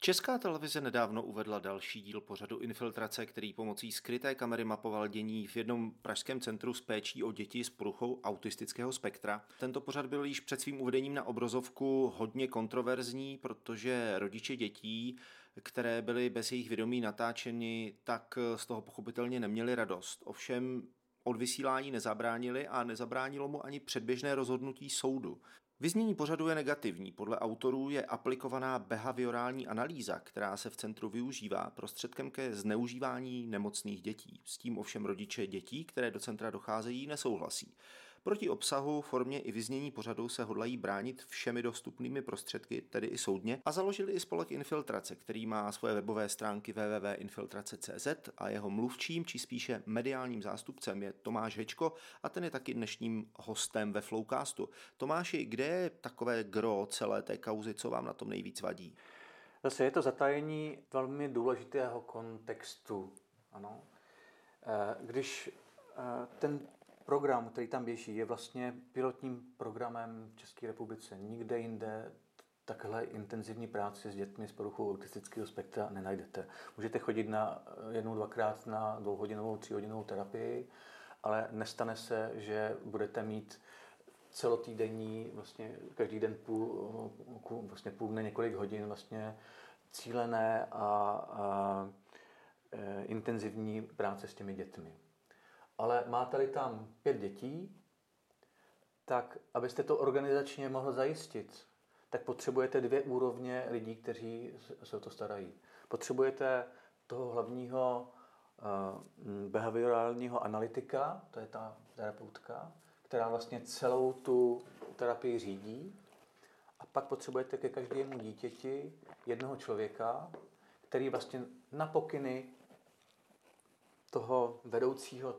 Česká televize nedávno uvedla další díl pořadu Infiltrace, který pomocí skryté kamery mapoval dění v jednom pražském centru s péčí o děti s poruchou autistického spektra. Tento pořad byl již před svým uvedením na obrazovku hodně kontroverzní, protože rodiče dětí, které byly bez jejich vědomí natáčeny, tak z toho pochopitelně neměli radost. Ovšem od vysílání nezabránili a nezabránilo mu ani předběžné rozhodnutí soudu. Vyznění pořadu je negativní. Podle autorů je aplikovaná behaviorální analýza, která se v centru využívá prostředkem ke zneužívání nemocných dětí. S tím ovšem rodiče dětí, které do centra docházejí, nesouhlasí. Proti obsahu, formě i vyznění pořadu se hodlají bránit všemi dostupnými prostředky, tedy i soudně, a založili i spolek Infiltrace, který má svoje webové stránky www.infiltrace.cz a jeho mluvčím, či spíše mediálním zástupcem je Tomáš Hečko a ten je taky dnešním hostem ve Flowcastu. Tomáši, kde je takové gro celé té kauzy, co vám na tom nejvíc vadí? Zase je to zatajení velmi důležitého kontextu. Ano. Eh, když eh, ten program, který tam běží, je vlastně pilotním programem v České republice. Nikde jinde takhle intenzivní práci s dětmi s poruchou autistického spektra nenajdete. Můžete chodit na jednou, dvakrát na dvouhodinovou, tříhodinovou terapii, ale nestane se, že budete mít celotýdenní, vlastně každý den půl, vlastně půl dne, několik hodin vlastně cílené a, a e, intenzivní práce s těmi dětmi. Ale máte-li tam pět dětí, tak abyste to organizačně mohl zajistit, tak potřebujete dvě úrovně lidí, kteří se o to starají. Potřebujete toho hlavního uh, behaviorálního analytika, to je ta terapeutka, která vlastně celou tu terapii řídí. A pak potřebujete ke každému dítěti jednoho člověka, který vlastně na pokyny toho vedoucího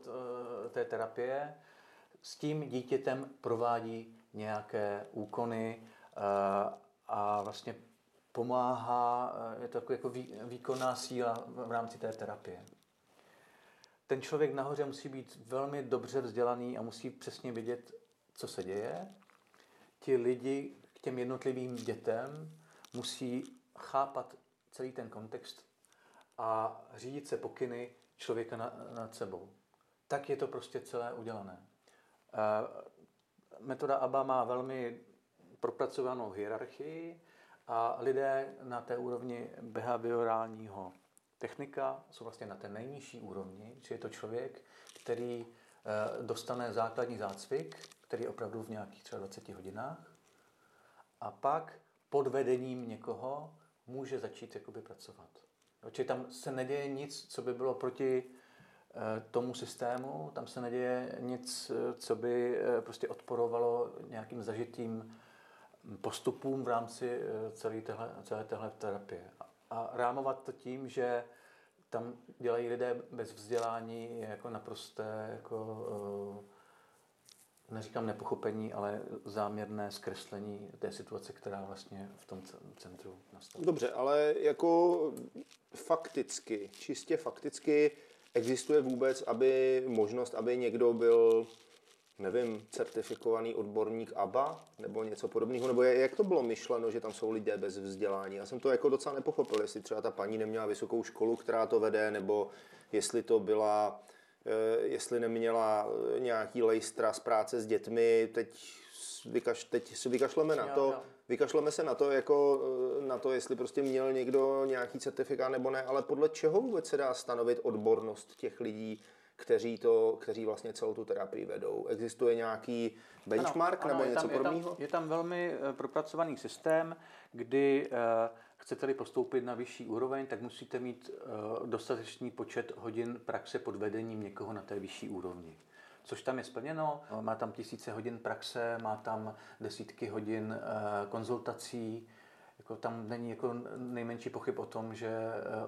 té terapie s tím dítětem provádí nějaké úkony eh, a vlastně pomáhá, eh, je to jako výkonná síla v rámci té terapie. Ten člověk nahoře musí být velmi dobře vzdělaný a musí přesně vědět, co se děje. Ti lidi k těm jednotlivým dětem musí chápat celý ten kontext a řídit se pokyny člověka nad sebou. Tak je to prostě celé udělané. Metoda ABA má velmi propracovanou hierarchii a lidé na té úrovni behaviorálního technika jsou vlastně na té nejnižší úrovni, či je to člověk, který eh, dostane základní zácvik, který je opravdu v nějakých třeba 20 hodinách a pak pod vedením někoho může začít jakoby pracovat. Čili tam se neděje nic, co by bylo proti eh, tomu systému, tam se neděje nic, eh, co by prostě odporovalo nějakým zažitým postupům v rámci celé téhle, celé téhle terapie. A rámovat to tím, že tam dělají lidé bez vzdělání jako naprosté, jako, eh, neříkám nepochopení, ale záměrné zkreslení té situace, která vlastně v tom centru nastala. Dobře, ale jako fakticky, čistě fakticky, existuje vůbec aby možnost, aby někdo byl nevím, certifikovaný odborník ABA nebo něco podobného, nebo jak to bylo myšleno, že tam jsou lidé bez vzdělání? Já jsem to jako docela nepochopil, jestli třeba ta paní neměla vysokou školu, která to vede, nebo jestli to byla, jestli neměla eh, nějaký lejstra z práce s dětmi, teď vykaš, teď si vykašleme na to, vykašleme se na to, jako eh, na to, jestli prostě měl někdo nějaký certifikát nebo ne, ale podle čeho vůbec se dá stanovit odbornost těch lidí, kteří, to, kteří vlastně celou tu terapii vedou. Existuje nějaký benchmark ano, ano, nebo něco podobného? Je, je tam velmi eh, propracovaný systém, kdy uh, chcete-li postoupit na vyšší úroveň, tak musíte mít uh, dostatečný počet hodin praxe pod vedením někoho na té vyšší úrovni což tam je splněno. Má tam tisíce hodin praxe, má tam desítky hodin konzultací. Jako tam není jako nejmenší pochyb o tom, že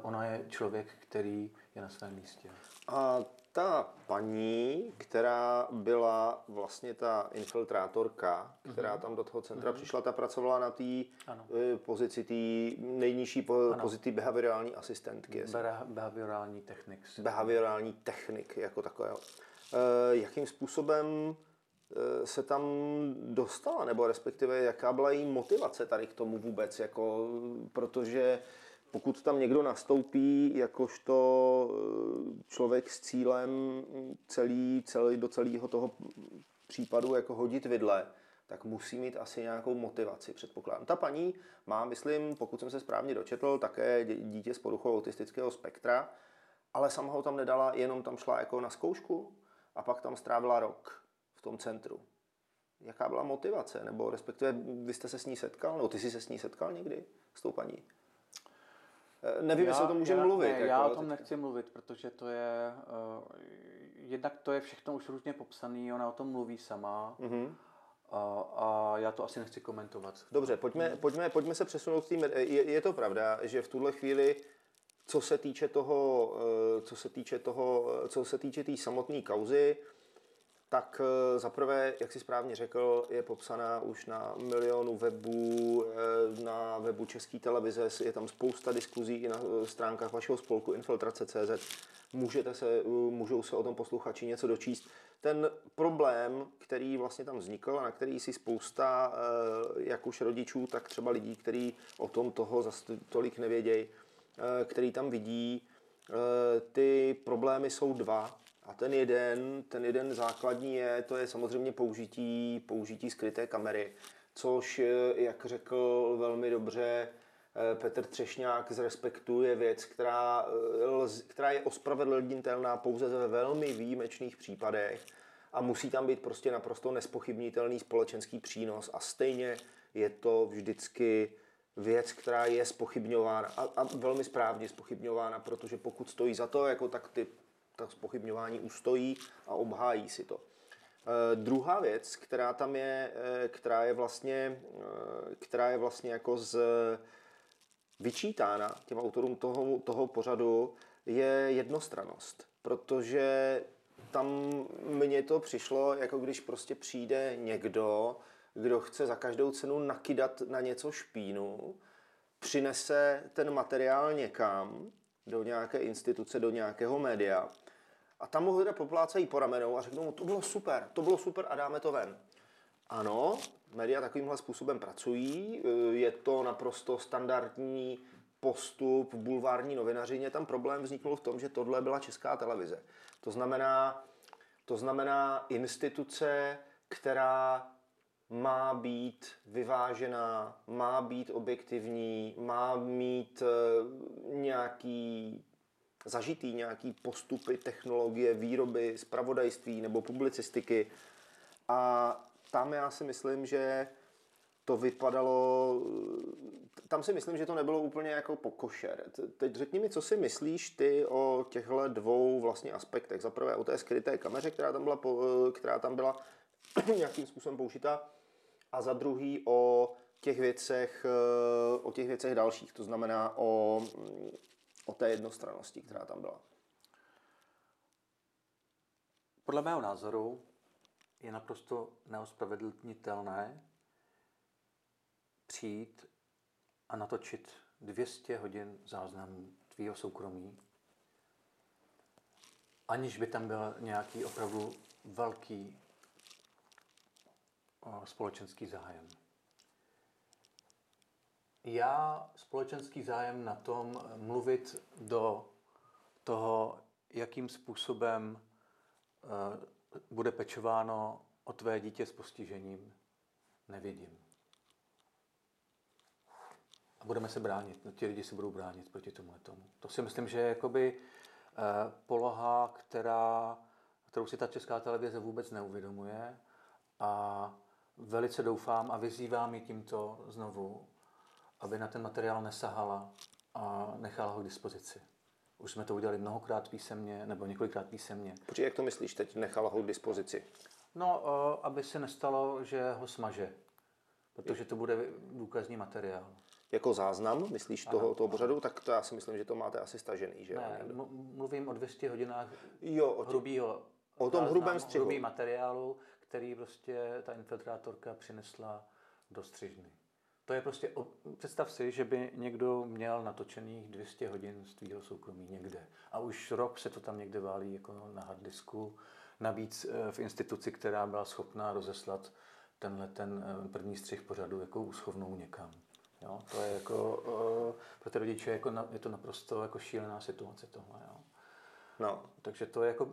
ona je člověk, který je na svém místě. A ta paní, která byla vlastně ta infiltrátorka, která mm-hmm. tam do toho centra mm-hmm. přišla, ta pracovala na té eh, pozici té nejnižší po, pozici behaviorální asistentky. Be- behaviorální technik. Behaviorální technik jako takového. E, jakým způsobem eh, se tam dostala, nebo respektive jaká byla její motivace tady k tomu vůbec, jako, protože pokud tam někdo nastoupí jakožto eh, člověk s cílem celý, celý, do celého toho případu jako hodit vidle, tak musí mít asi nějakou motivaci, předpokládám. Ta paní má, myslím, pokud jsem se správně dočetl, také dítě s poruchou autistického spektra, ale sama ho tam nedala, jenom tam šla jako na zkoušku a pak tam strávila rok v tom centru. Jaká byla motivace? Nebo respektive vy jste se s ní setkal? Nebo ty jsi se s ní setkal někdy s tou paní? Eh, Nevím, jestli o tom můžeme já, mluvit. Ne, jako, já o tom teď. nechci mluvit, protože to je, uh, jednak to je všechno už různě popsané, ona o tom mluví sama Mhm. a, a já to asi nechci komentovat. Dobře, pojďme, pojďme, pojďme se přesunout k tým. Je, je to pravda, že v tuhle chvíli, co se týče toho, eh, co se týče toho, co se týče té tý samotné kauzy, tak eh, zaprvé, jak si správně řekl, je popsaná už na milionu webů, eh, na webu České televize, je tam spousta diskuzí i na eh, stránkách vašeho spolku Infiltrace.cz. Můžete se, můžou se o tom posluchači něco dočíst. Ten problém, který vlastně tam vznikl a na který si spousta, jak už rodičů, tak třeba lidí, kteří o tom toho zas tolik nevědějí, který tam vidí, ty problémy jsou dva. A ten jeden, ten jeden základní je, to je samozřejmě použití, použití skryté kamery, což, eh, jak řekl velmi dobře eh, Petr Třešňák z Respektu, je věc, která, eh, která je ospravedlnitelná pouze ve velmi výjimečných případech a musí tam být prostě naprosto nespochybnitelný společenský přínos a stejně je to vždycky věc, která je spochybňována a, a velmi správně spochybňována, protože pokud stojí za to, jako tak ty ta spochybňování ustojí a obhájí si to. E, druhá věc, která tam je, e, která je vlastně, e, která je vlastně jako z vyčítána těm autorům toho, toho pořadu, je jednostranost. Protože tam mně to přišlo, jako když prostě přijde někdo, kdo chce za každou cenu nakydat na něco špínu, přinese ten materiál někam, do nějaké instituce, do nějakého média a tam mu lidé poplácají po ramenou a řeknou mu, to bylo super, to bylo super a dáme to ven. Ano, média takovýmhle způsobem pracují, je to naprosto standardní postup v bulvární novinařině. Tam problém vzniknul v tom, že tohle byla česká televize. To znamená, to znamená instituce, která má být vyvážená, má být objektivní, má mít eh, nějaký zažitý nějaký postupy, technologie, výroby, zpravodajství nebo publicistiky. A tam já si myslím, že to vypadalo, tam si myslím, že to nebylo úplně jako pokošer. Teď řekni mi, co si myslíš ty o těchto dvou vlastně aspektech. Za prvé o té skryté kameře, která tam byla, která tam byla nějakým způsobem použita a za druhý o těch věcech, o těch věcech dalších, to znamená o, o té jednostrannosti, která tam byla. Podle mého názoru je naprosto neospravedlnitelné přijít a natočit 200 hodin záznamů tvýho soukromí, aniž by tam byl nějaký opravdu velký společenský zájem. Já společenský zájem na tom mluvit do toho, jakým způsobem uh, bude pečováno o tvé dítě s postižením, nevidím. A budeme se bránit, no, ti lidi se budou bránit proti tomu tomu. To si myslím, že je jakoby uh, poloha, která, kterou si ta česká televize vůbec neuvědomuje a velice doufám a vyzývám ji tímto znovu, aby na ten materiál nesahala a nechala ho k dispozici. Už jsme to udělali mnohokrát písemně, nebo několikrát písemně. Počkej, jak to myslíš teď, nechala ho k dispozici? No, aby se nestalo, že ho smaže, protože to bude důkazní materiál. Jako záznam, myslíš toho, toho pořadu, tak to já si myslím, že to máte asi stažený, že Ne, mluvím o 200 hodinách Jo, o, tě, hrubýho o tom hrubém střihu. hrubý materiálu, který prostě ta infiltrátorka přinesla do střižny. To je prostě, představ si, že by někdo měl natočených 200 hodin z tvýho soukromí někde. A už rok se to tam někde válí jako na harddisku, Navíc eh, v instituci, která byla schopná rozeslat tenhle ten eh, první střih pořadu jako úschovnou někam. Jo, to je jako, eh, pro ty rodiče jako na, je to naprosto jako šílená situace tohle. Jo. No, Takže to je jako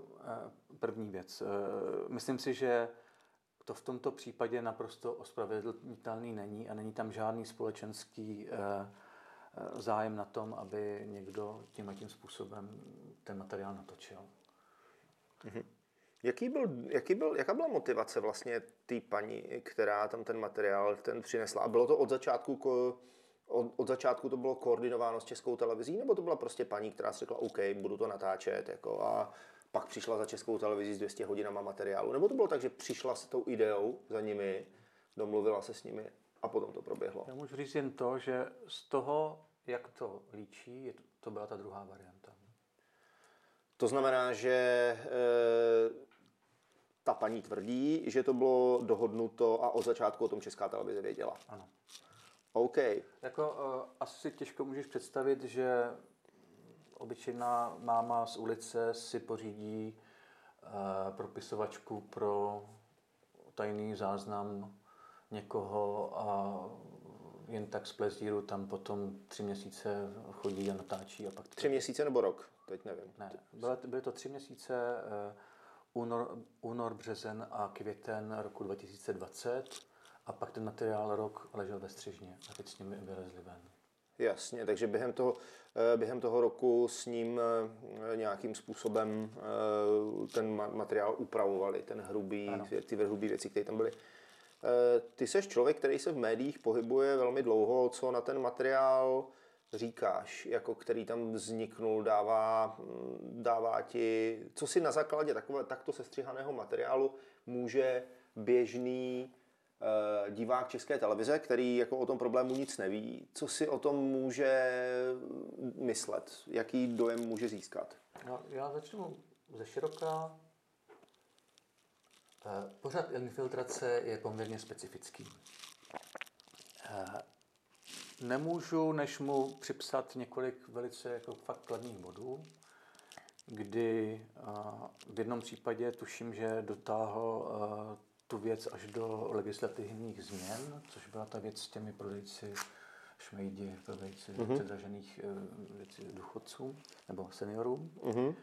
první věc. Myslím si, že to v tomto případě naprosto ospravedlnitelný není a není tam žádný společenský eh, eh, zájem na tom, aby někdo tímhle tím způsobem ten materiál natočil. Jaký byl, jaký byl, jaká byla motivace vlastně té paní, která tam ten materiál ten přinesla? A bylo to od začátku, ko, od, od začátku to bylo koordinováno s českou televizí, nebo to byla prostě paní, která si řekla, OK, budu to natáčet, jako, a pak přišla za českou televizi s 200 hodinama materiálu? Nebo to bylo tak, že přišla s tou ideou za nimi, domluvila se s nimi a potom to proběhlo? Já můžu říct jen to, že z toho, jak to líčí, je to, byla ta druhá varianta. To znamená, že e, ta paní tvrdí, že to bylo dohodnuto a od začátku o tom česká televize věděla. Ano. OK. Jako uh, asi si těžko můžeš představit, že obyčejná máma z ulice si pořídí uh, propisovačku pro tajný záznam někoho a jen tak z plezíru tam potom tři měsíce chodí a natáčí a pak... Tři měsíce nebo rok? Teď nevím. Ne, byly, byly to tři měsíce, uh, únor, únor, březen a květen roku 2020 a pak ten materiál rok ležel ve střižně a teď s nimi vylezli ven. Jasně, takže během toho, eh, během toho roku s ním eh, nějakým způsobem eh, ten ma- materiál upravovali, ten hrubý, Ano. ty hrubý věci, které tam byly. Ty jsi člověk, který se v médiích pohybuje velmi dlouho, co na ten materiál říkáš, jako který tam vzniknul, dává, mm, dává ti, co si na základě takové, takto sestřihaného materiálu může běžný divák české televize, který jako o tom problému nic neví, co si o tom může myslet, jaký dojem může získat. No, já začnu ze široka. Eh, Pořad infiltrace je poměrně specifický. Eh, Nemůžu než mu připsat několik velice jako fakt kladných bodů, kdy eh, v jednom případě tuším, že dotáhl eh, tu věc až do legislativních změn, což byla ta věc s těmi prodejci šmejdi, prodejci mm-hmm. předražených eh, věcí důchodcům nebo seniorům. Mm-hmm.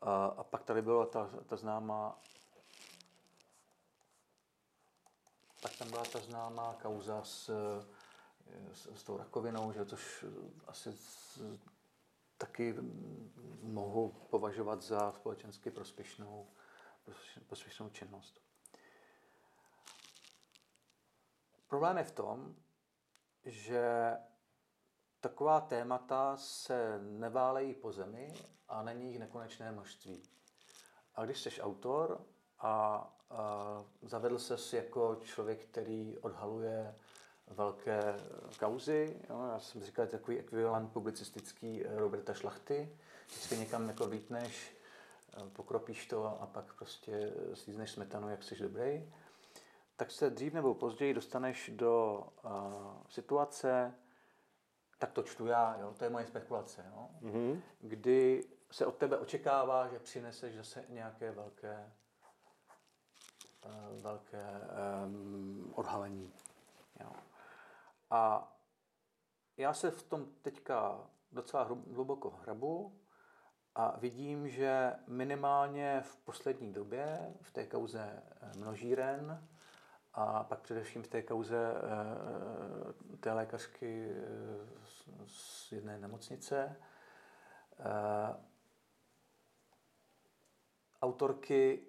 A, a pak tady byla ta, ta známá pak tam byla ta známá kauza s, s, s tou rakovinou, že což asi s, taky mohu považovat za společensky prospěšnou, prospěšnou činnost. Problém je v tom, že taková témata se neválejí po zemi a není jich nekonečné množství. A když jsi autor a, a zavedl ses jako člověk, který odhaluje velké kauzy, jo, já jsem říkal takový ekvivalent publicistický Roberta Šlachty, vždycky někam jako vítneš, pokropíš to a pak prostě slízneš smetanu, jak jsi dobrý, tak se dřív nebo později dostaneš do uh, situace, tak to čtu já, jo, to je moje spekulace, jo, Mm-hmm. kdy se od tebe očekává, že přineseš zase nějaké velké, uh, velké um, odhalení. Jo. A já se v tom teďka docela hluboko hrabu a vidím, že minimálně v poslední době v té kauze množíren a pak především v té kauze eh, té lékařky eh, z- jedné nemocnice eh, autorky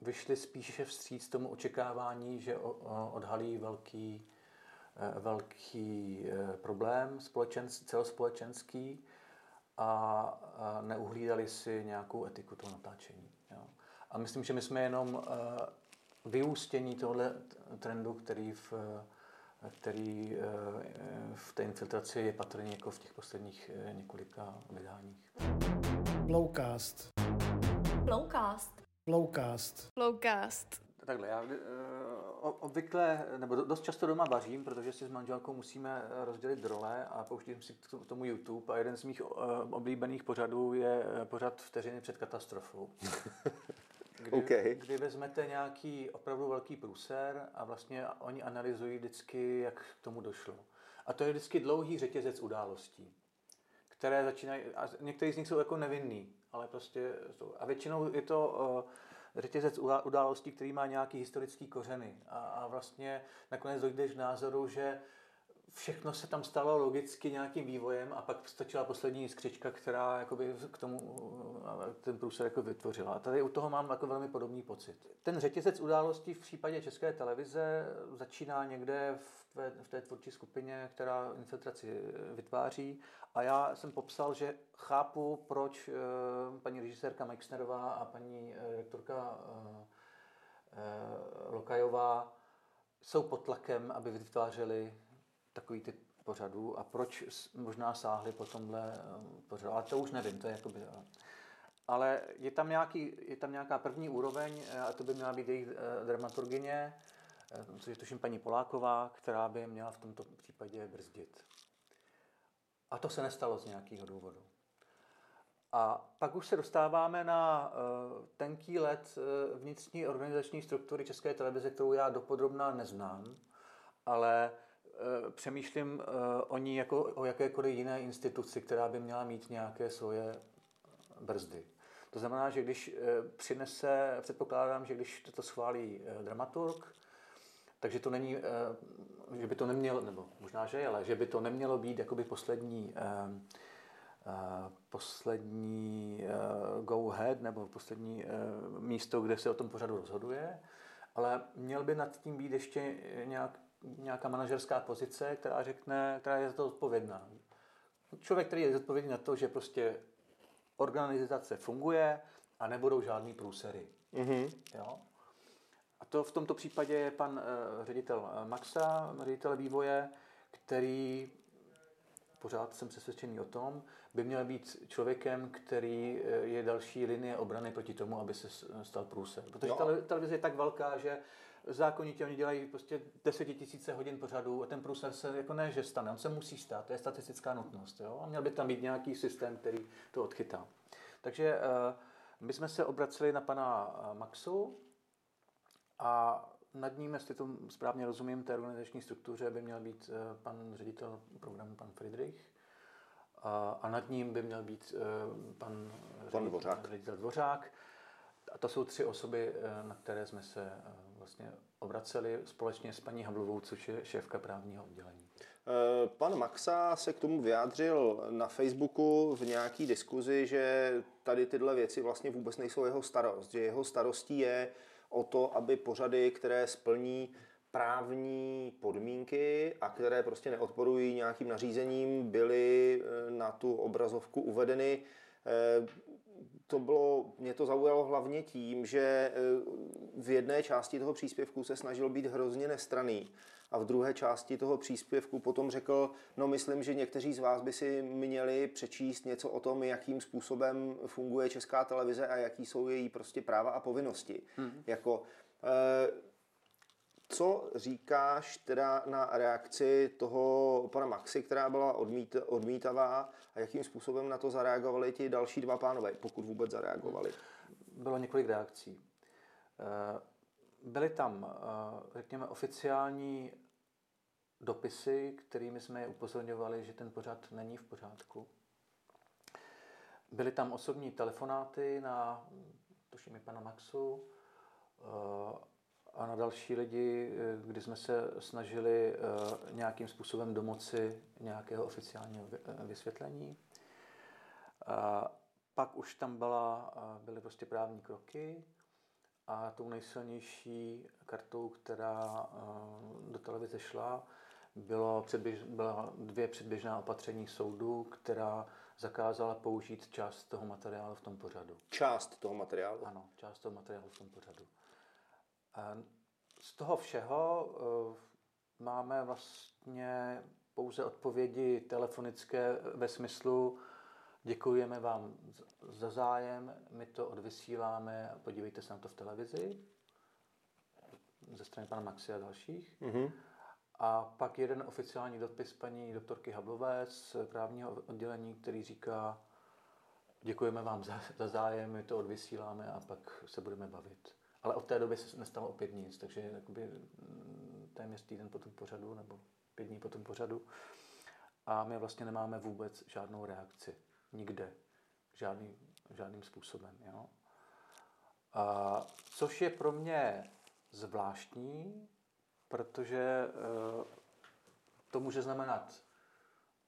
vyšly spíše vstříc tomu očekávání, že odhalí velký, velký problém společenský, celospolečenský a, neuhlídali si nějakou etiku toho natáčení. A myslím, že my jsme jenom vyústění tohle trendu, který v, který eh, v té infiltraci je patrný jako v těch posledních eh, několika vydáních. Blowcast. Blowcast. Blowcast. Flowcast. Takhle, já eh, obvykle, nebo do- dost často doma vařím, protože si s manželkou musíme rozdělit role a pouštím si k to- tomu YouTube a jeden z mých oblíbených pořadů je pořad vteřiny před katastrofou. kdy, OK. kdy vezmete nějaký opravdu velký průser a vlastně oni analyzují vždycky, jak k tomu došlo. A to je vždycky dlouhý řetězec událostí, které začínají, a některý z nich jsou jako nevinný, ale prostě jsou. A většinou je to uh, řetězec udá- událostí, který má nějaký historický kořeny. A, a vlastně nakonec dojdeš k názoru, že všechno se tam stalo logicky nějakým vývojem a pak stačila poslední skřička, která jakoby k tomu uh, ten průser jako vytvořila. Tady u toho mám jako velmi podobný pocit. Ten řetězec událostí v případě České televize začíná někde v té, v té tvůrčí skupině, která infiltraci vytváří. A já jsem popsal, že chápu, proč eh, paní režisérka Meixnerová a paní eh, rektorka eh, eh, Lokajová jsou pod tlakem, aby vytvářeli takový typ pořadů a proč možná sáhli po tomhle eh, pořadu. Ale to už nevím, to je jakoby... eh, Ale je tam, nějaký, je tam nějaká první úroveň eh, a to by měla být jejich dramaturgině, což je tuším paní Poláková, která by měla v tomto případě brzdit. A to se nestalo z nějakého důvodu. A pak už se dostáváme na tenký let vnitřní organizační struktury České televize, kterou já dopodrobná neznám, ale přemýšlím uh, o ní jako o jakékoliv jiné instituci, která by měla mít nějaké svoje brzdy. To znamená, že když uh, přinese, předpokládám, že když to schválí dramaturg, takže to není, eh, že by to nemělo, nebo možná, že je, ale že by to nemělo být jakoby poslední, eh, eh, poslední eh, go ahead, nebo poslední eh, místo, kde se o tom pořadu rozhoduje, ale měl by nad tím být ještě nějak, nějaká manažerská pozice, která řekne, která je za to odpovědná. Člověk, který je zodpovědný na to, že prostě organizace funguje a nebudou žádný průsery. Mm-hmm. Jo? A to v tomto případě je pan uh, ředitel eh, Maxa, ředitel vývoje, který pořád jsem přesvědčený o tom, by měl být člověkem, který eh, je další linie obrany proti tomu, aby se stal průser. Protože Jo. tele, televize je tak velká, že zákonitě oni dělají prostě desetitisíce hodin pořadů a ten průser se jako ne, že stane, on se musí stát, to je statistická nutnost. Jo? A měl by tam být nějaký systém, který to odchytá. Takže eh, my jsme se obraceli na pana eh, Maxu, a nad ním, jestli to správně rozumím, té organizační struktuře by měl být eh, pan ředitel programu, pan Friedrich. A, a nad ním by měl být eh, pan, ředitel, Dvořák. ředitel Dvořák. A to jsou tři osoby, na které jsme se vlastně obraceli společně s paní Havlovou, což je šéfka právního oddělení. Eh, Pan Maxa se k tomu vyjádřil na Facebooku v nějaký diskuzi, že tady tyhle věci vlastně vůbec nejsou jeho starost, že jeho starostí je o to, aby pořady, které splní právní podmínky a které prostě neodporují nějakým nařízením, byly eh, na tu obrazovku uvedeny. To bylo, mě to zaujalo hlavně tím, že eh, v jedné části toho příspěvku se snažil být hrozně nestraný a v druhé části toho příspěvku potom řekl, no myslím, že někteří z vás by si měli přečíst něco o tom, jakým způsobem funguje česká televize a jaký jsou její prostě práva a povinnosti. Hmm. Jako, eh, co říkáš teda na reakci toho pana Maxi, která byla odmít, odmítavá a jakým způsobem na to zareagovali ti další dva pánové, pokud vůbec zareagovali? Bylo několik reakcí. Eh, Byly tam, eh, řekněme, oficiální dopisy, kterými jsme je upozorňovali, že ten pořad není v pořádku. Byly tam osobní telefonáty na, tuším, pana Maxu eh, a na další lidi, eh, kdy jsme se snažili eh, nějakým způsobem domoci nějakého oficiálního eh, vysvětlení. A pak už tam byla, byly prostě právní kroky a tou nejsilnější kartou, která do televize šla, bylo předběž, byla dvě předběžná opatření soudu, která zakázala použít část toho materiálu v tom pořadu. Část toho materiálu. Ano, část toho materiálu v tom pořadu. A z toho všeho eh, máme vlastně pouze odpovědi telefonické ve smyslu děkujeme vám za zájem, my to odvysíláme, podívejte se na to v televizi ze strany pana Maxi a dalších. Mhm. A pak jeden oficiální dopis paní doktorky Hablové z právního oddělení, který říká, děkujeme vám za, za zájem, my to odvysíláme a pak se budeme bavit. Ale od té doby se nestalo opět nic, takže jakoby mm, téměř týden po tom pořadu nebo pět dní po tom pořadu a my vlastně nemáme vůbec žádnou reakci. Nikde. Žádný, žádným způsobem. Jo? A, což je pro mě zvláštní, protože uh, to může znamenat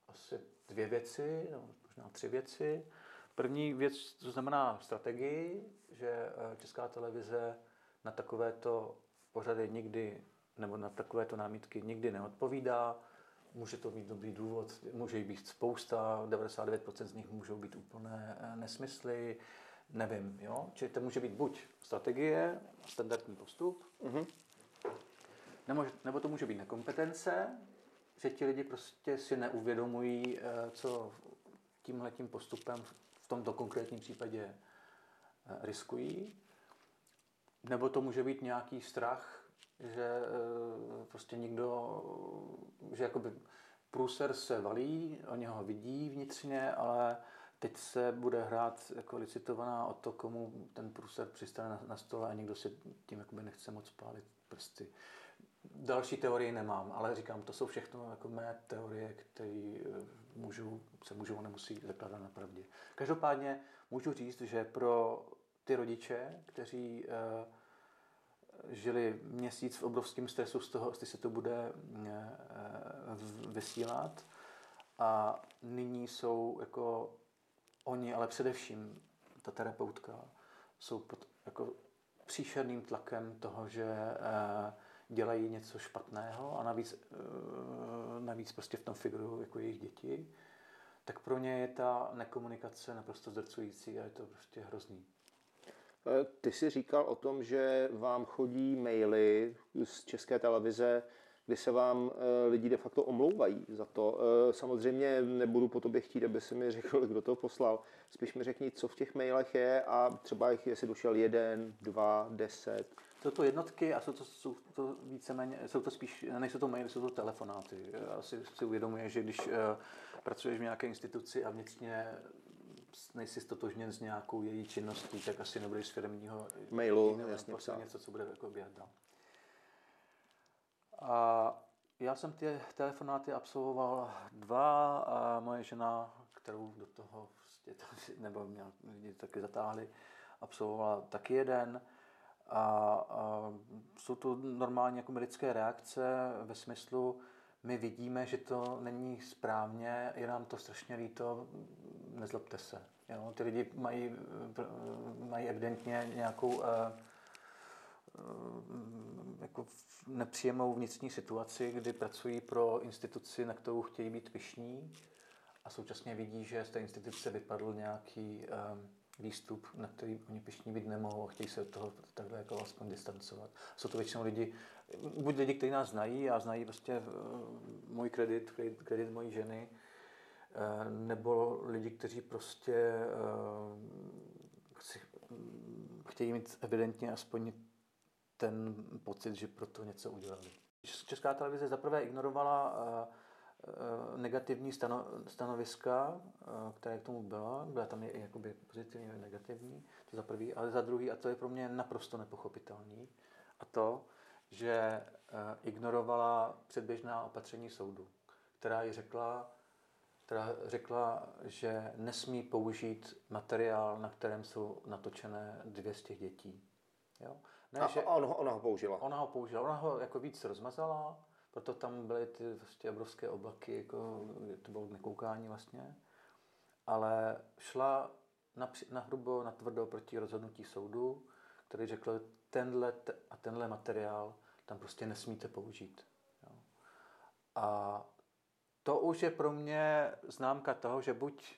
asi dvě věci, no, možná tři věci. První věc, to znamená strategii, že eh, Česká televize na takovéto pořady nikdy, nebo na takovéto námitky nikdy neodpovídá. Může to být dobrý důvod, může jich být spousta, 99% z nich můžou být úplné eh, nesmysly, nevím, jo? Čili to může být buď strategie, standardní postup, mm-hmm. nebo, nebo to může být nekompetence, že ti lidi prostě si neuvědomují, eh, co tímhle tím postupem tomto konkrétním případě eh, riskují. Nebo to může být nějaký strach, že eh, prostě někdo, že jakoby průser se valí, oni ho vidí vnitřně, ale teď se bude hrát jako licitovaná o to, komu ten průser přistane na, stole a někdo si tím jakoby nechce moc pálit prsty. Další teorie nemám, ale říkám, to jsou všechno jako mé teorie, které eh, můžou, se můžou nemusí zakládat na pravdě. Každopádně můžu říct, že pro ty rodiče, kteří uh, žili měsíc v obrovském stresu z toho, jestli se to bude uh, vysílat, a nyní jsou jako oni, ale především ta terapeutka, jsou pod jako příšerným tlakem toho, že dělají něco špatného a navíc, eh, navíc prostě v tom figurují jako jejich děti, tak pro ně je ta nekomunikace naprosto zdrcující a je to prostě hrozný. Eh, ty jsi říkal o tom, že vám chodí maily z české televize, kdy se vám eh, lidi de facto omlouvají za to. Samozřejmě nebudu po tobě chtít, aby si mi řekl, kdo to poslal. Spíš mi řekni, co v těch mailech je a třeba jich, jestli došel jeden, dva, deset. Jsou to jednotky a jsou to, jsou to víceméně, jsou to spíš, nejsou to maily, jsou to telefonáty. Asi si uvědomuje, že když uh, pracuješ v nějaké instituci a vnitřně nejsi stotožněn s nějakou její činností, tak asi nebudeš z firmního mailu jasně něco, co bude jako běhat dál. A já jsem ty telefonáty absolvoval dva a moje žena, kterou do toho prostě, nebo mě taky zatáhli, absolvovala taky jeden. A, a jsou to normálně jako lidské reakce ve smyslu, my vidíme, že to není správně, je nám to strašně líto, nezlobte se. Jo? Ty lidi mají, mají evidentně nějakou uh, jako nepříjemnou vnitřní situaci, kdy pracují pro instituci, na kterou chtějí být pišní a současně vidí, že z té instituce vypadl nějaký um, výstup, na který oni pišní být nemohou a chtějí se od toho takhle jako aspoň distancovat. Jsou to většinou lidi, buď lidi, kteří nás znají a znají prostě uh, můj kredit, kredit, kredit mojí ženy, uh, nebo lidi, kteří prostě chci, chtějí mít evidentně aspoň ten pocit, že pro to něco udělali. Česká televize zaprvé ignorovala Eh, negativní stano, stanoviska, eh, které k tomu byla. Byla tam i jakoby pozitivní a negativní, to za prvý, ale za druhý, a to je pro mě naprosto nepochopitelný, a to, že eh, ignorovala předběžná opatření soudu, která ji řekla, která řekla, že nesmí použít materiál, na kterém jsou natočené dvě z těch dětí. Jo? Ne, a, že a on, ona ho použila. Ona ho použila. Ona ho jako víc rozmazala, proto tam byly ty vlastně obrovské oblaky, jako to bylo nekoukání vlastně. Ale šla na, na hrubo, na tvrdo proti rozhodnutí soudu, který řekl, tenhle a tenhle materiál tam prostě nesmíte použít. Jo. A to už je pro mě známka toho, že buď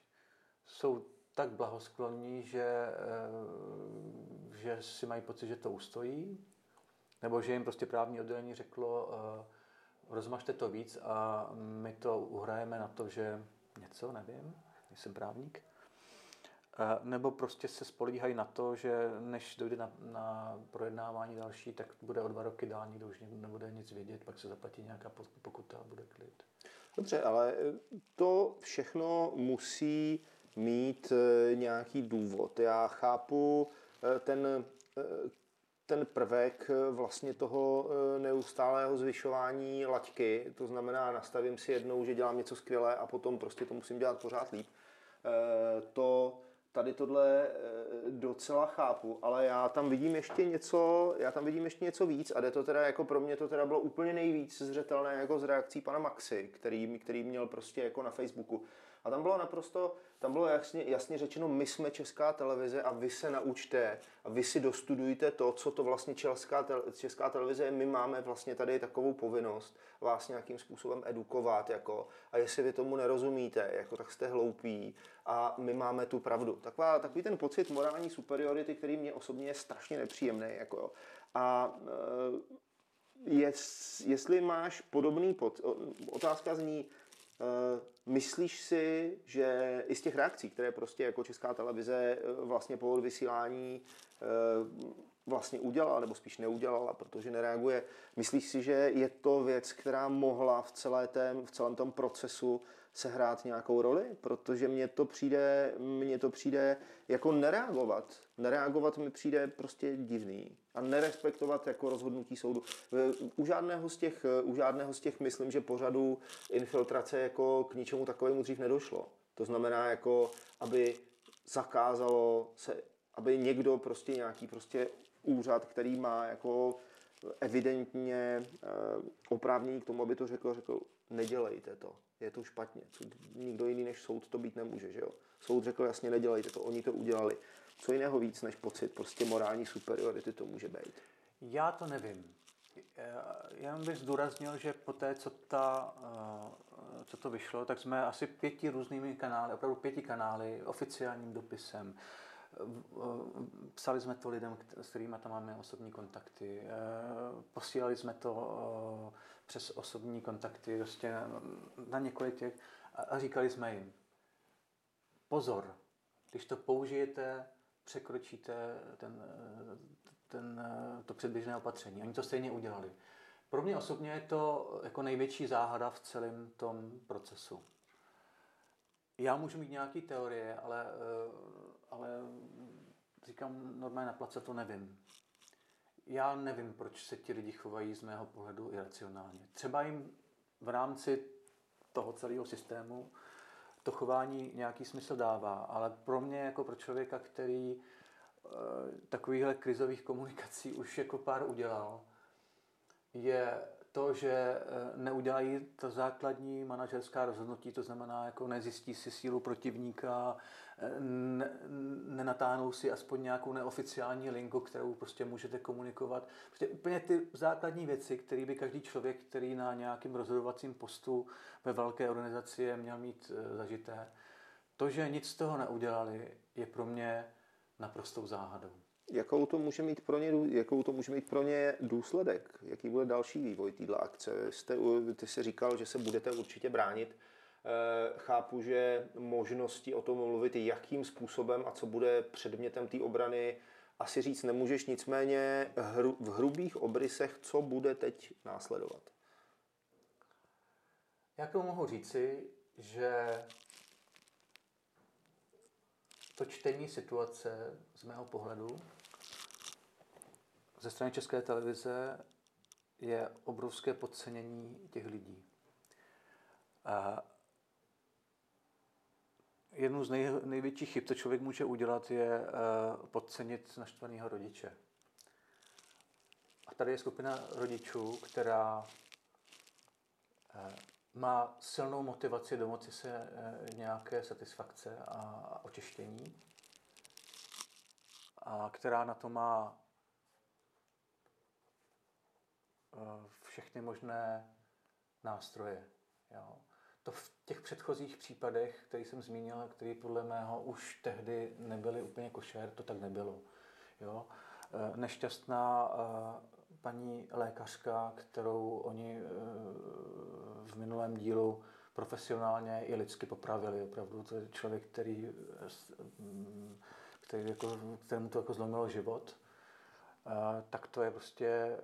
jsou tak blahoskloní, že, eh, že si mají pocit, že to ustojí, nebo že jim prostě právní oddělení řeklo, eh, rozmažte to víc a my to uhrajeme na to, že něco, nevím, nejsem právník, nebo prostě se spolíhají na to, že než dojde na, na projednávání další, tak bude o dva roky dál, nikdo už nebude nic vědět, pak se zaplatí nějaká pokuta a bude klid. Dobře, ale to všechno musí mít eh, nějaký důvod. Já chápu eh, ten, eh, ten prvek vlastně toho neustálého zvyšování laťky, to znamená nastavím si jednou, že dělám něco skvělé a potom prostě to musím dělat pořád líp. To tady tohle docela chápu, ale já tam vidím ještě něco, já tam vidím ještě něco víc a jde to teda jako pro mě to teda bylo úplně nejvíc zřetelné jako z reakcí pana Maxi, který, který měl prostě jako na Facebooku. A tam bylo naprosto, tam bylo jasně, jasně řečeno, my jsme česká televize a vy se naučte a vy si dostudujte to, co to vlastně česká, česká televize je. My máme vlastně tady takovou povinnost vás nějakým způsobem edukovat, jako, a jestli vy tomu nerozumíte, jako, tak jste hloupí a my máme tu pravdu. Taková, takový ten pocit morální superiority, který mě osobně je strašně nepříjemný. Jako. A e, jest, jestli máš podobný pod, otázka zní, Eh, myslíš si, že i z těch reakcí, které prostě jako Česká televize eh, vlastně po vysílání eh, vlastně udělala, nebo spíš neudělala, protože nereaguje. Myslíš si, že je to věc, která mohla v, celé tém, v celém tom procesu sehrát nějakou roli? Protože mně to přijde, mně to přijde jako nereagovat. Nereagovat mi přijde prostě divný. A nerespektovat jako rozhodnutí soudu. U žádného z těch, u žádného z těch myslím, že pořadu infiltrace jako k ničemu takovému dřív nedošlo. To znamená, jako aby zakázalo se, aby někdo prostě nějaký prostě úřad, který má jako evidentně eh, oprávnění k tomu, aby to řekl, řekl, nedělejte to, je to špatně. Nikdo jiný než soud to být nemůže, že jo? Soud řekl jasně, nedělejte to, oni to udělali. Co jiného víc než pocit prostě morální superiority to může být? Já to nevím. Já bych zdůraznil, že po té, co, ta, eh, co to vyšlo, tak jsme asi pěti různými kanály, opravdu pěti kanály, oficiálním dopisem, Psali jsme to lidem, s kterými tam máme osobní kontakty. Eh, posílali jsme to eh, přes osobní kontakty prostě na několik těch a říkali jsme jim, pozor, když to použijete, překročíte ten, eh, ten, to předběžné opatření. Oni to stejně udělali. Pro mě osobně je to jako největší záhada v celém tom procesu. Já můžu mít nějaké teorie, ale, ale říkám normálně na place, to nevím. Já nevím, proč se ti lidi chovají z mého pohledu iracionálně. Třeba jim v rámci toho celého systému to chování nějaký smysl dává, ale pro mě jako pro člověka, který e, takovýchhle krizových komunikací už jako pár udělal, je to, že eh, neudělají to základní manažerská rozhodnutí, to znamená, jako nezjistí si sílu protivníka, eh, nenatáhnou si aspoň nějakou neoficiální linku, kterou prostě můžete komunikovat. Prostě úplně ty základní věci, které by každý člověk, který na nějakém rozhodovacím postu ve velké organizaci je, měl mít eh, zažité. To, že nic z toho neudělali, je pro mě naprostou záhadou. Jakou to může mít pro ně, jakou to může mít pro ně důsledek? Jaký bude další vývoj této akce? Jste, ty jsi říkal, že se budete určitě bránit. Eh, chápu, že možnosti o tom mluvit, jakým způsobem a co bude předmětem té obrany, asi říct nemůžeš, nicméně hru, v hrubých obrysech, co bude teď následovat? Já to mohu říci, že to čtení situace z mého pohledu ze strany České televize je obrovské podcenění těch lidí. A jednu z nej, největších chyb, co člověk může udělat, je uh, podcenit naštvaného rodiče. A tady je skupina rodičů, která uh, má silnou motivaci domoci se uh, nějaké satisfakce a očištění, a která na to má Eh, všechny možné nástroje. Jo. To v těch předchozích případech, který jsem zmínil, který podle mého už tehdy nebyly úplně košer, to tak nebylo. Jo. Eh, nešťastná eh, paní lékařka, kterou oni v minulém dílu profesionálně i lidsky popravili. Opravdu to je člověk, který, který jako, kterému to jako zlomilo život. Tak to je prostě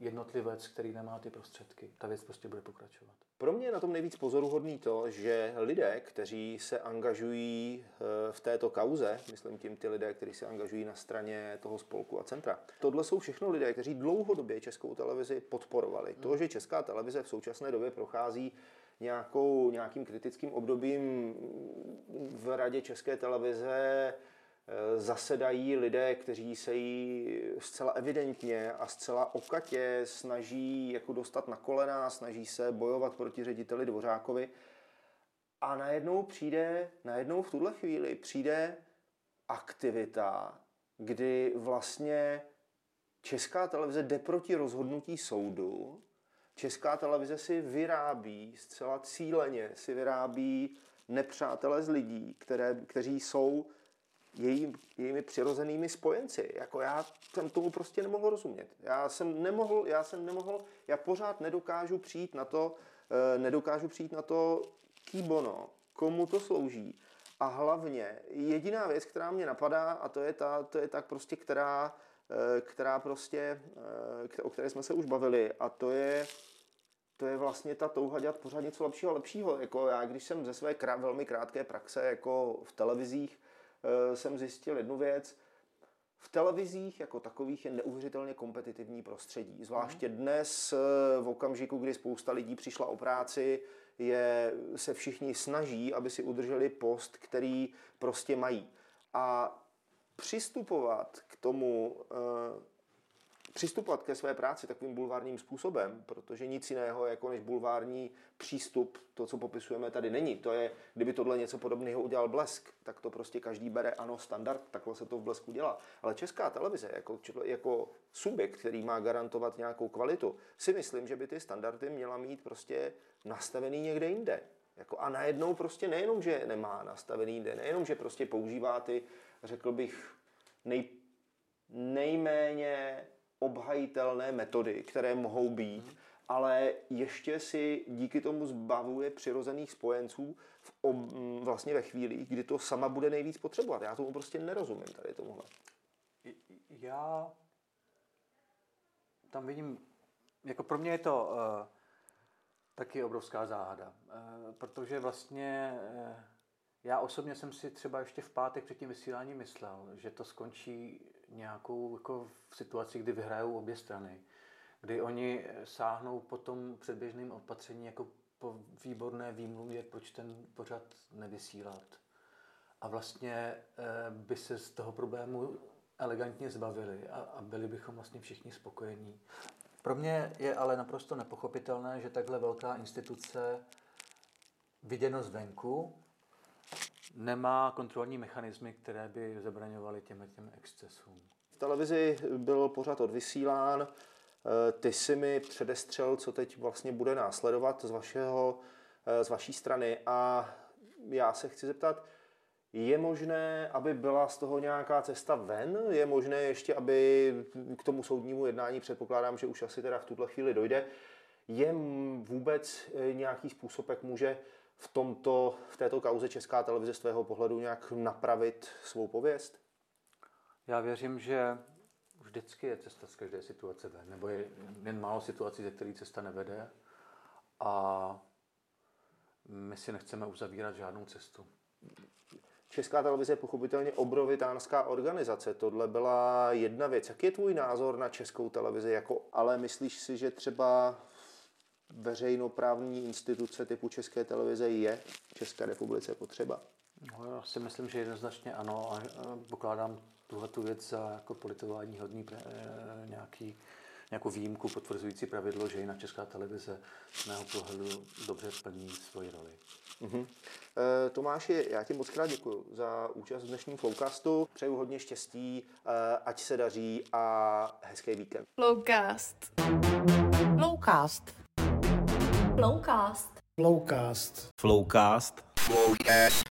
jednotlivec, který nemá ty prostředky. Ta věc prostě bude pokračovat. Pro mě je na tom nejvíc pozoruhodný to, že lidé, kteří se angažují eh, v této kauze, myslím tím ty lidé, kteří se angažují na straně toho spolku a centra, tohle jsou všechno lidé, kteří dlouhodobě českou televizi podporovali. To, že česká televize v současné době prochází nějakou, nějakým kritickým obdobím v radě české televize, zasedají lidé, kteří se jí zcela evidentně a zcela okatě snaží jako dostat na kolena, snaží se bojovat proti řediteli Dvořákovi. A najednou přijde, najednou v tuhle chvíli přijde aktivita, kdy vlastně Česká televize jde proti rozhodnutí soudu, Česká televize si vyrábí, zcela cíleně si vyrábí nepřátelé z lidí, které, kteří jsou její, jejími přirozenými spojenci. Jako já jsem tomu prostě nemohl rozumět. Já jsem nemohl, já jsem nemohl, já pořád nedokážu přijít na to, eh, nedokážu přijít na to, kýbono, komu to slouží. A hlavně jediná věc, která mě napadá, a to je ta, to je tak prostě, která, eh, která prostě, eh, o které jsme se už bavili, a to je, to je vlastně ta touha dělat pořád něco lepšího a lepšího. Jako já, když jsem ze své krát, velmi krátké praxe jako v televizích, jsem zjistil jednu věc. V televizích jako takových je neuvěřitelně kompetitivní prostředí. Zvláště dnes, e, v okamžiku, kdy spousta lidí přišla o práci, je, se všichni snaží, aby si udrželi post, který prostě mají. A přistupovat k tomu e, přistupovat ke své práci takovým bulvárním způsobem, protože nic jiného jako než bulvární přístup, to, co popisujeme tady, není. To je, kdyby tohle něco podobného udělal Blesk, tak to prostě každý bere, ano, standard, takhle se to v Blesku dělá. Ale česká televize, jako, jako subjekt, který má garantovat nějakou kvalitu, si myslím, že by ty standardy měla mít prostě nastavený někde jinde. Jako a najednou prostě nejenom, že nemá nastavený jinde, nejenom, že prostě používá ty, řekl bych, nej, nejméně obhajitelné metody, které mohou být, ale ještě si díky tomu zbavuje přirozených spojenců v ob, vlastně ve chvíli, kdy to sama bude nejvíc potřebovat. Já tomu prostě nerozumím tady tomuhle. Já tam vidím, jako pro mě je to uh, taky obrovská záhada, uh, protože vlastně uh, já osobně jsem si třeba ještě v pátek před tím vysíláním myslel, že to skončí nějakou jako v situaci, kdy vyhrajou obě strany, kdy oni sáhnou po tom předběžným opatření jako po výborné výmluvě, proč ten pořad nevysílat. A vlastně eh, by se z toho problému elegantně zbavili a, a byli bychom vlastně všichni spokojení. Pro mě je ale naprosto nepochopitelné, že takhle velká instituce viděno zvenku nemá kontrolní mechanismy, které by zabraňovaly těm, těm excesům. V televizi byl pořád odvysílán. Eh, ty si mi předestřel, co teď vlastně bude následovat z, vašeho, eh, z vaší strany a já se chci zeptat, je možné, aby byla z toho nějaká cesta ven? Je možné ještě, aby k tomu soudnímu jednání předpokládám, že už asi teda v tuto chvíli dojde. Je vůbec eh, nějaký způsob, jak může v, tomto, v této kauze Česká televize z tvého pohledu nějak napravit svou pověst? Já věřím, že vždycky je cesta z každé situace ven, nebo je jen málo situací, ze kterých cesta nevede. A my si nechceme uzavírat žádnou cestu. Česká televize je pochopitelně obrovitánská organizace. Tohle byla jedna věc. Jak je tvůj názor na českou televizi? Jako, ale myslíš si, že třeba veřejnoprávní instituce typu České televize je v České republice potřeba? No, já si myslím, že jednoznačně ano a pokládám tuhle tu věc za jako politování hodný pre, eh, nějaký, nějakou výjimku potvrzující pravidlo, že jinak Česká televize z mého pohledu dobře plní svoji roli. Mm-hmm. E, Tomáši, já ti moc krát děkuji za účast v dnešním Flowcastu. Přeju hodně štěstí, e, ať se daří a hezký víkend. Flowcast. Flowcast. Flowcast. Flowcast. Flowcast. Flowcast.